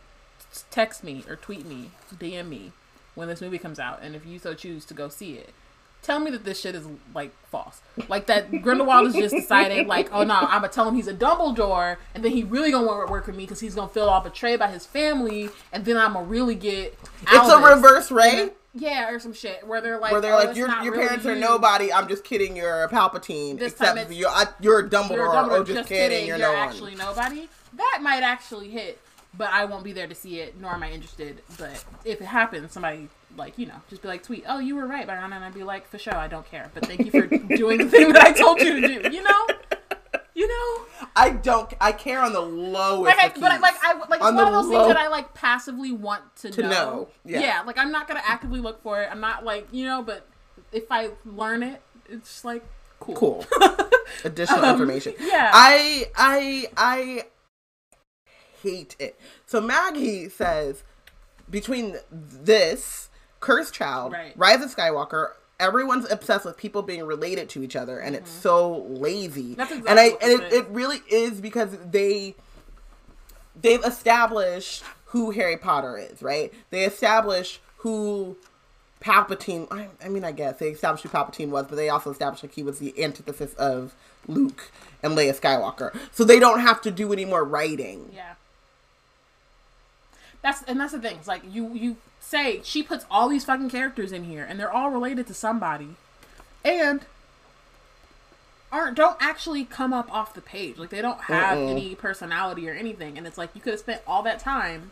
text me or tweet me, DM me when this movie comes out, and if you so choose to go see it, tell me that this shit is like false. Like that <laughs> Grindelwald has just decided, like, oh no, I'm gonna tell him he's a Dumbledore, and then he really gonna want to work with me because he's gonna feel all betrayed by his family, and then I'm gonna really get.
It's a reverse Rey.
Yeah, or some shit where they're like,
Where they're
oh,
like, your your
really
parents are nobody. I'm just kidding. You're a Palpatine.
This
except you're I, you're a Dumbledore.
You're a Dumbledore,
Oh, just, kidding. You're, no one.
actually nobody. That might actually hit, but I won't be there to see it, nor am I interested. But if it happens, somebody like you know, just be like, tweet, oh, you were right, Byron, and I'd be like, for sure, I don't care, but thank you for <laughs> doing the thing that I told you to do. You know, you know,
I don't. I care on the lowest.
like, I, but I, like I like it's
On
one of those
low-
things that I like passively want to,
To
know.
know, yeah.
like I'm not gonna actively look for it. I'm not like you know, but if I learn it, it's just like cool.
cool. <laughs> Additional
Um,
information.
yeah.
I I I hate it. So Maggie says between this Cursed Child,
Right.
Rise of Skywalker, everyone's obsessed with people being related to each other, and it's so lazy.
Mm-hmm.
And I and it, it really is because they they've established who Harry Potter is, right? They established who Palpatine. I, I mean, I guess they established who Palpatine was, but they also established like he was the antithesis of Luke and Leia Skywalker. So they don't have to do any more writing.
Yeah. That's and that's the thing. It's like you you say she puts all these fucking characters in here and they're all related to somebody. And aren't don't actually come up off the page. Like they don't have
Mm-mm.
any personality or anything. And it's like you could have spent all that time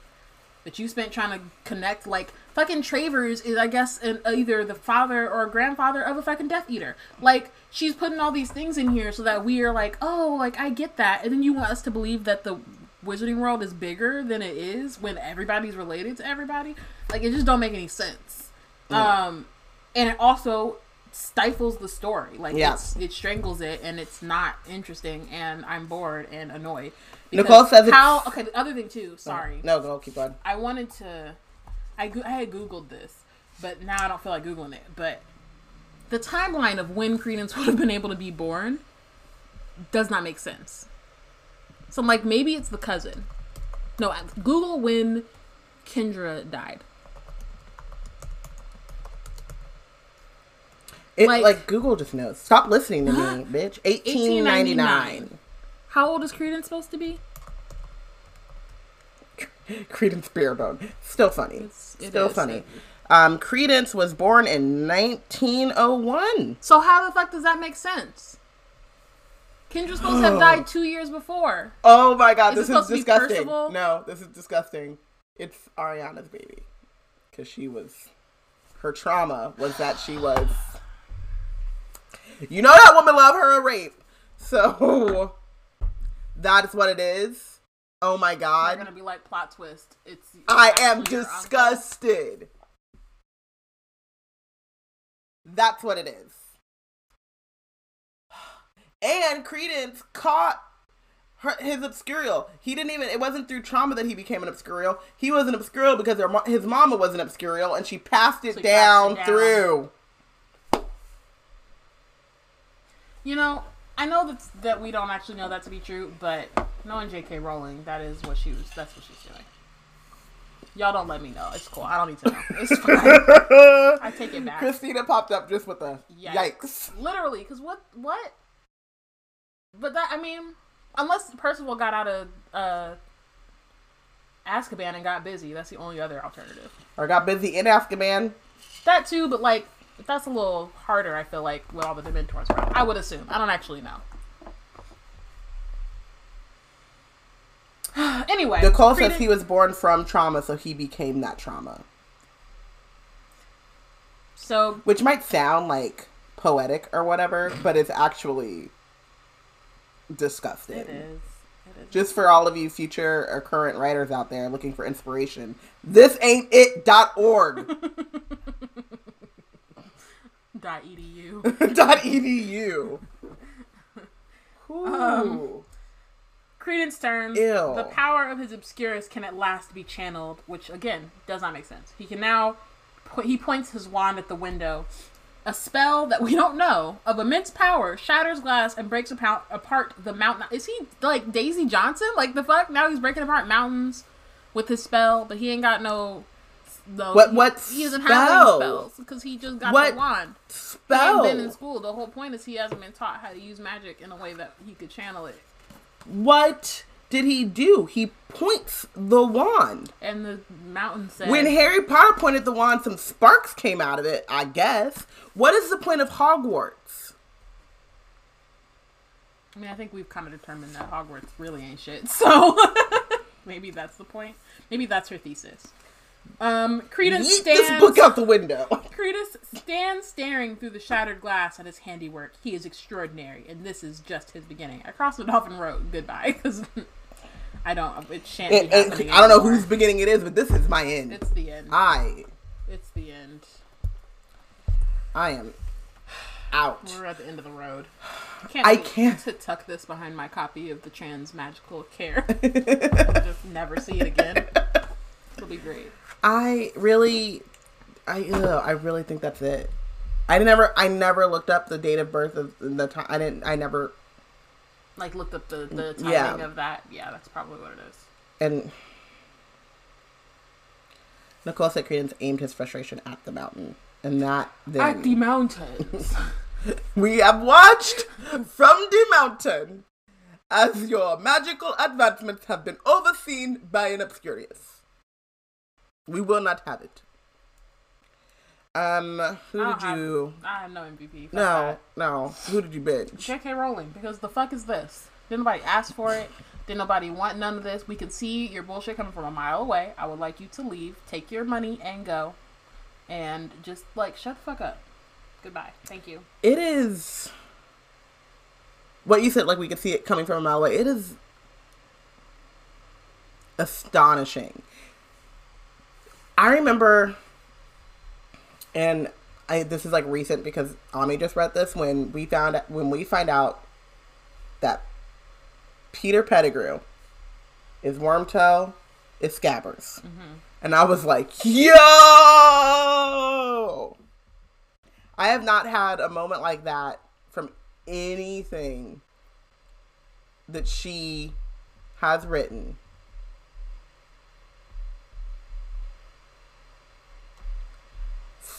that you spent trying to connect like fucking Travers is I guess an, uh, either the father or grandfather of a fucking Death Eater. Like she's putting all these things in here so that we are like, oh, like I get that, and then you want us to believe that the Wizarding World is bigger than it is when everybody's related to everybody. Like it just don't make any sense. Um, and it also stifles the story. Like
Yeah.
it's, it strangles it, and it's not interesting, and I'm bored and annoyed.
Nicole says it's-
how. Okay, the other thing too. Sorry.
No, go keep on.
I wanted to. I, go- I had Googled this, but now I don't feel like Googling it. But the timeline of when Credence <laughs> would have been able to be born does not make sense. So I'm like, maybe it's the cousin. No, Google when Kendra died.
It
Like-
like, Google just knows. Stop listening to me, <gasps> bitch.
1899. How old is Credence supposed to be? <laughs>
Credence Barebone. Still funny.
It's- it
Still funny. Um, Credence was born in 1901.
So how the fuck does that make sense? Kendra's supposed to have <sighs> died two years before.
Oh my god,
Is
this is
supposed to be
disgusting. No, this is disgusting. It's Ariana's baby. Because she was. Her trauma was that she was. You know that woman love her a rape. So. <laughs> That's what it is. Oh my god.
They're gonna be like plot twist. It's
I am disgusted. That's what it is. And Credence caught her, his obscurial. He didn't even. It wasn't through trauma that he became an obscurial. He was an obscurial because mo- his mama was an obscurial, and she passed it,
So he passed
down,
it down.
through.
You know, I know that that we don't actually know that to be true, but knowing J.K. Rowling, that is what she was. That's what she's doing. Y'all don't let me know. It's cool. I don't need to know. It's <laughs> fine. I take it back.
Christina popped up just with a
Yikes.
yikes.
Literally, because what? What? But that I mean, unless Percival got out of uh, Azkaban and got busy, that's the only other alternative.
Or got busy in Azkaban.
That too, but like that's a little harder. I feel like with all the Dementors around. I would assume. I don't actually know. <sighs> anyway,
Nicole says he was born from trauma, so he became that trauma.
so
which might sound like poetic or whatever, but it's actually disgusting.
it is. It is.
Just for all of you future or current writers out there looking for inspiration, this ain't it dot org <laughs>
Dot edu. <laughs>
dot edu.
Um, Credence turns.
Ew.
The power of his Obscurus can at last be channeled, which again does not make sense. He can now. Po- he points his wand at the window. A spell that we don't know of immense power shatters glass and breaks apart, apart the mountain. Is he like Daisy Johnson? Like the fuck? Now he's breaking apart mountains with his spell, but he ain't got no. No,
What-
he-
what
he doesn't have any spells because he just got
What
the wand. He
Spell.
ain't been in school. The whole point is he hasn't been taught how to use magic in a way that he could channel it.
What did he do? He points the wand.
And the mountain said,
When Harry Potter pointed the wand, some sparks came out of it, I guess. What is the point of Hogwarts?
I mean, I think we've kind of determined that Hogwarts really ain't shit. <laughs> So <laughs> maybe that's the point. Maybe that's her thesis. Um, Credence
Yeet
stands.
this book out the window. <laughs>
Credence stands staring through the shattered glass at his handiwork. He is extraordinary, and this is just his beginning. I crossed it off and wrote goodbye because I don't. It shan't
It- it- I don't know
anymore.
whose beginning it is, but this is my end.
It's the end.
I
It's the end.
I am out.
We're at the end of the road. I <sighs> can't.
I can't.
to tuck this behind my copy of the Trans Magical Care. <laughs> I'll just never see it again. It'll be great.
I really, I ugh, I really think that's it. I never, I never looked up the date of birth of the time. I didn't. I never.
Like looked up the the timing
Yeah.
of that. Yeah, that's probably what it is.
And Nicole said Credence aimed his frustration at the mountain, and that then
At the mountains. <laughs>
we have watched from the mountain as your magical advancements have been overseen by an obscurious. We will not have it. Um, who did
have-
you?
I have no MVP.
No,
that.
no. Who did you binge?
J.K. Rowling, because the fuck is this? Didn't nobody ask for it. Didn't nobody want none of this. We can see your bullshit coming from a mile away. I would like you to leave, take your money, and go. And just, like, shut the fuck up. Goodbye. Thank you.
It is what you said. Like we could see it coming from a mile away. It is astonishing. I remember, and I this is like recent because Ami just read this. When we found when we find out that Peter Pettigrew is Wormtail is Scabbers, mm-hmm. and I was like, yo. I have not had a moment like that from anything that she has written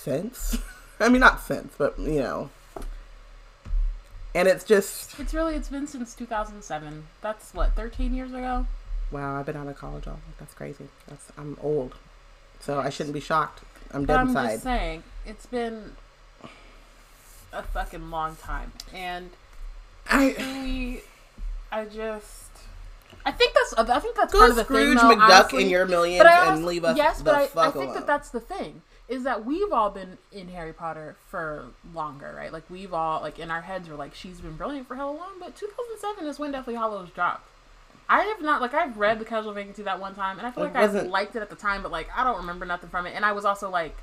since. <laughs> I mean, not since, but you know. And it's just
It's really it's been since 2007. That's what 13 years ago.
wow. I've been out of college all. That's crazy. That's I'm old, so I shouldn't be shocked. I'm
But
dead
I'm
inside.
just saying, it's been a fucking long time, and
I
we, I just, I think that's I think that's
go
part of the
Scrooge
thing, though,
McDuck
honestly.
in your millions
I
and leave us
yes,
the
but I, I
fuck
think
alone.
that that's the thing is that we've all been in Harry Potter for longer, right? Like we've all like in our heads we're like she's been brilliant for hell long, but 2007 is when Deathly Hallows dropped. I have not like I've read the Casual Vacancy that one time, and I feel
It
like I liked it at the time, but like I don't remember nothing from it. And I was also like,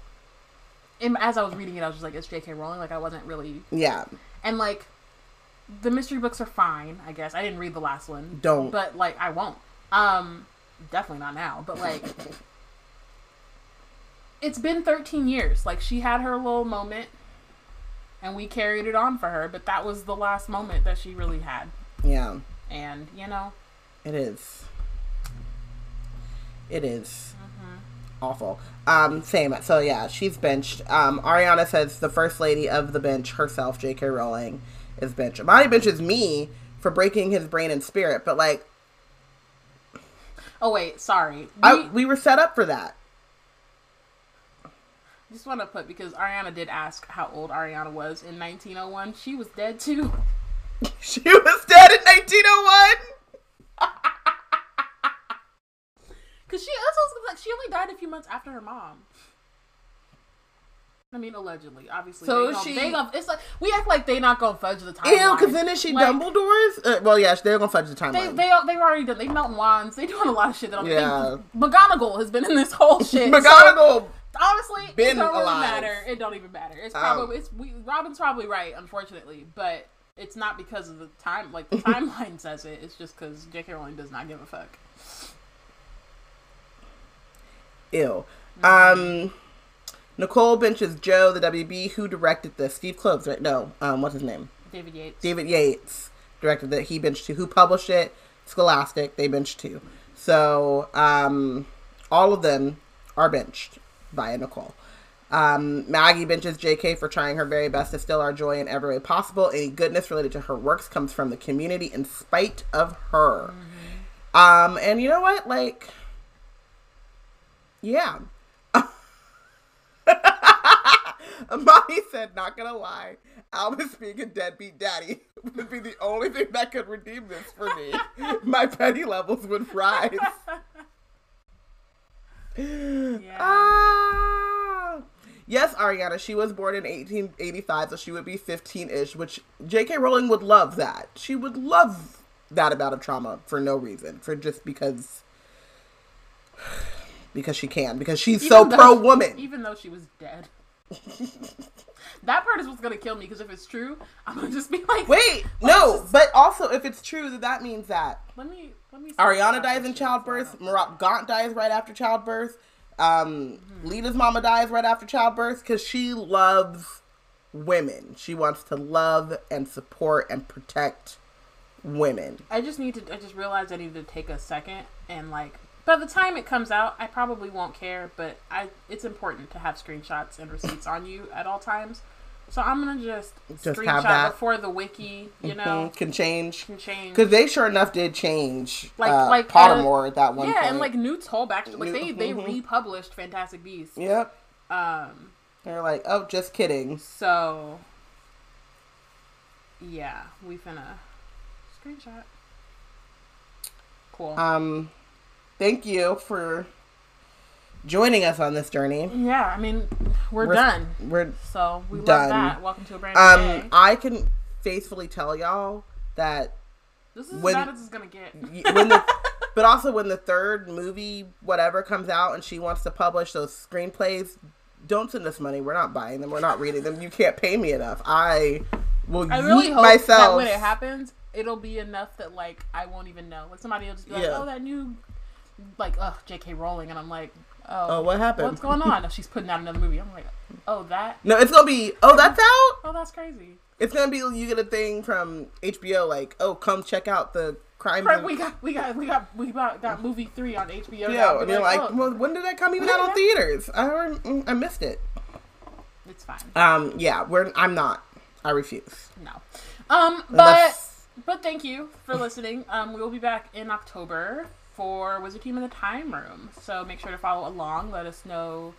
in, as I was reading it, I was just like, it's J.K. Rowling. Like I wasn't really,
yeah.
and like the mystery books are fine, I guess. I didn't read the last one,
Don't.
but like I won't. Um, definitely not now. But like, it's been 13 years. Like she had her little moment, and we carried it on for her. But that was the last moment that she really had,
Yeah.
and you know,
It is. It is.
Mm-hmm.
Awful. Um, same. So yeah, she's benched. Um, Ariana says the first lady of the bench herself, J.K. Rowling, is benched. Amani benches me for breaking his brain and spirit, but like
oh wait, sorry. We,
I, we were set up for that.
Just want to put because Ariana did ask how old Ariana was in 1901. She was dead too. <laughs>
She was dead in 1901. <laughs>
Cause she that's what I was like she only died a few months after her mom. I mean, allegedly, obviously.
So
they
she-
they gon- it's like we act like they not gonna fudge the timeline.
Ew, because then is she
Like,
Dumbledore's? Uh, well, yeah, they're gonna fudge the
They
timeline.
they they've already done. They melting wands. They doing a lot of shit. That don't
Yeah.
they, McGonagall has been in this whole <laughs> shit. so,
McGonagall.
Honestly,
been
it don't really
alive.
matter. It don't even matter. It's probably it's we, Robin's probably right, unfortunately, but it's not because of the time. Like the <laughs> timeline says it. It's just because J.K. Rowling does not give a fuck.
Ew. Um, Nicole benches Joe, the WB, who directed this. Steve Kloves, right? No. Um, what's his name?
David Yates.
David Yates directed that. He benched two. Who published it? Scholastic. They benched two. So, um, all of them are benched by Nicole. Um, Maggie benches JK for trying her very best to still our joy in every way possible. Any goodness related to her works comes from the community in spite of her. Um, and you know what? Like, yeah. <laughs> Mommy said, not gonna lie, Albus being a deadbeat daddy <laughs> would be the only thing that could redeem this for me. <laughs> My petty levels would rise.
Yeah.
Ah. Yes, Ariana, she was born in 1885, so she would be 15 ish, which J.K. Rowling would love that. She would love that amount of trauma for no reason, for just because. <sighs> Because she can, because she's so
Even though-
pro woman.
Even though she was dead. <laughs> that part is what's gonna kill me because if it's true, I'm gonna just be <laughs> like,
Wait, no, but also if it's true, that that means that
let me let me. see
Ariana dies in childbirth. Merope Gaunt dies right after childbirth, um, Leta's mama dies right after childbirth because she loves women. She wants to love and support and protect women.
I just need to. I just realized I need to take a second and like. By the time it comes out, I probably won't care, but I it's important to have screenshots and receipts on you at all times. So I'm gonna just,
Just
screenshot before the wiki, you know,
Mhm, can change
can change.
because they sure enough did change
Like-
uh,
like,
Pottermore at that one
yeah,
point.
and like Newt's whole backstory, like
Newt-
they they
mhm.
republished Fantastic Beasts.
yep,
Um,
they're like, oh, just kidding.
so yeah, we finna screenshot. Cool.
Um, thank you for joining us on this journey.
yeah, I mean, we're,
We're-
done.
We're
So we
Done.
love that. Welcome to a brand new
um,
day.
I can faithfully tell y'all that
This is
when-
as bad as it's gonna get.
when the <laughs> but also when the third movie whatever comes out and she wants to publish those screenplays don't send us money we're not buying them we're not reading them you can't pay me enough i will
I really hope that
myself
when it happens, it'll be enough that like I won't even know. Like somebody will just be like,
Yeah.
"Oh, that new, like, ugh, J.K. Rowling," and I'm like, "Oh,
oh what happened
what's going on?" <laughs> If she's putting out another movie. I'm like, "Oh, that?
no it's gonna be oh that's <laughs> out
Oh, that's crazy."
it's gonna be you get a thing from hbo like oh come check out the crime.
Right, we got we got we got we got, got <laughs> movie three on HBO.
yeah, and you're like,
oh,
well, when did that come even out on theaters? I mm, I missed it.
it's fine.
Um, yeah, we're. I'm not. I refuse.
No. Um, but
Unless-
but thank you for listening. Um, we will be back in October for Wizard Team in the Time Room. So make sure to follow along. Let us know.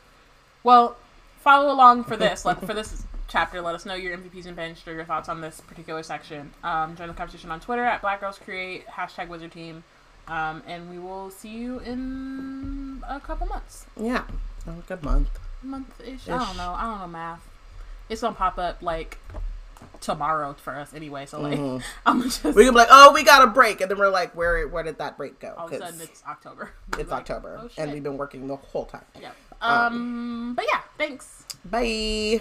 Well, follow along for this. Let, for this chapter, let us know your MVPs and benched or your thoughts on this particular section. Um, join the conversation on Twitter at Black Girls Create hashtag Wizard Team. Um, and we will see you in a couple months,
Yeah, a good month.
month ish. I don't know. I don't know math. It's gonna pop up like tomorrow for us anyway. So like, <laughs>
Mhm.
I'm just
We can be like, oh, we got a break, and then we're like, where where did that break go?
all of a sudden it's October. <laughs>
it's
Like,
October,
oh,
and we've been working the whole time.
Yep. Um, but yeah, thanks.
Bye.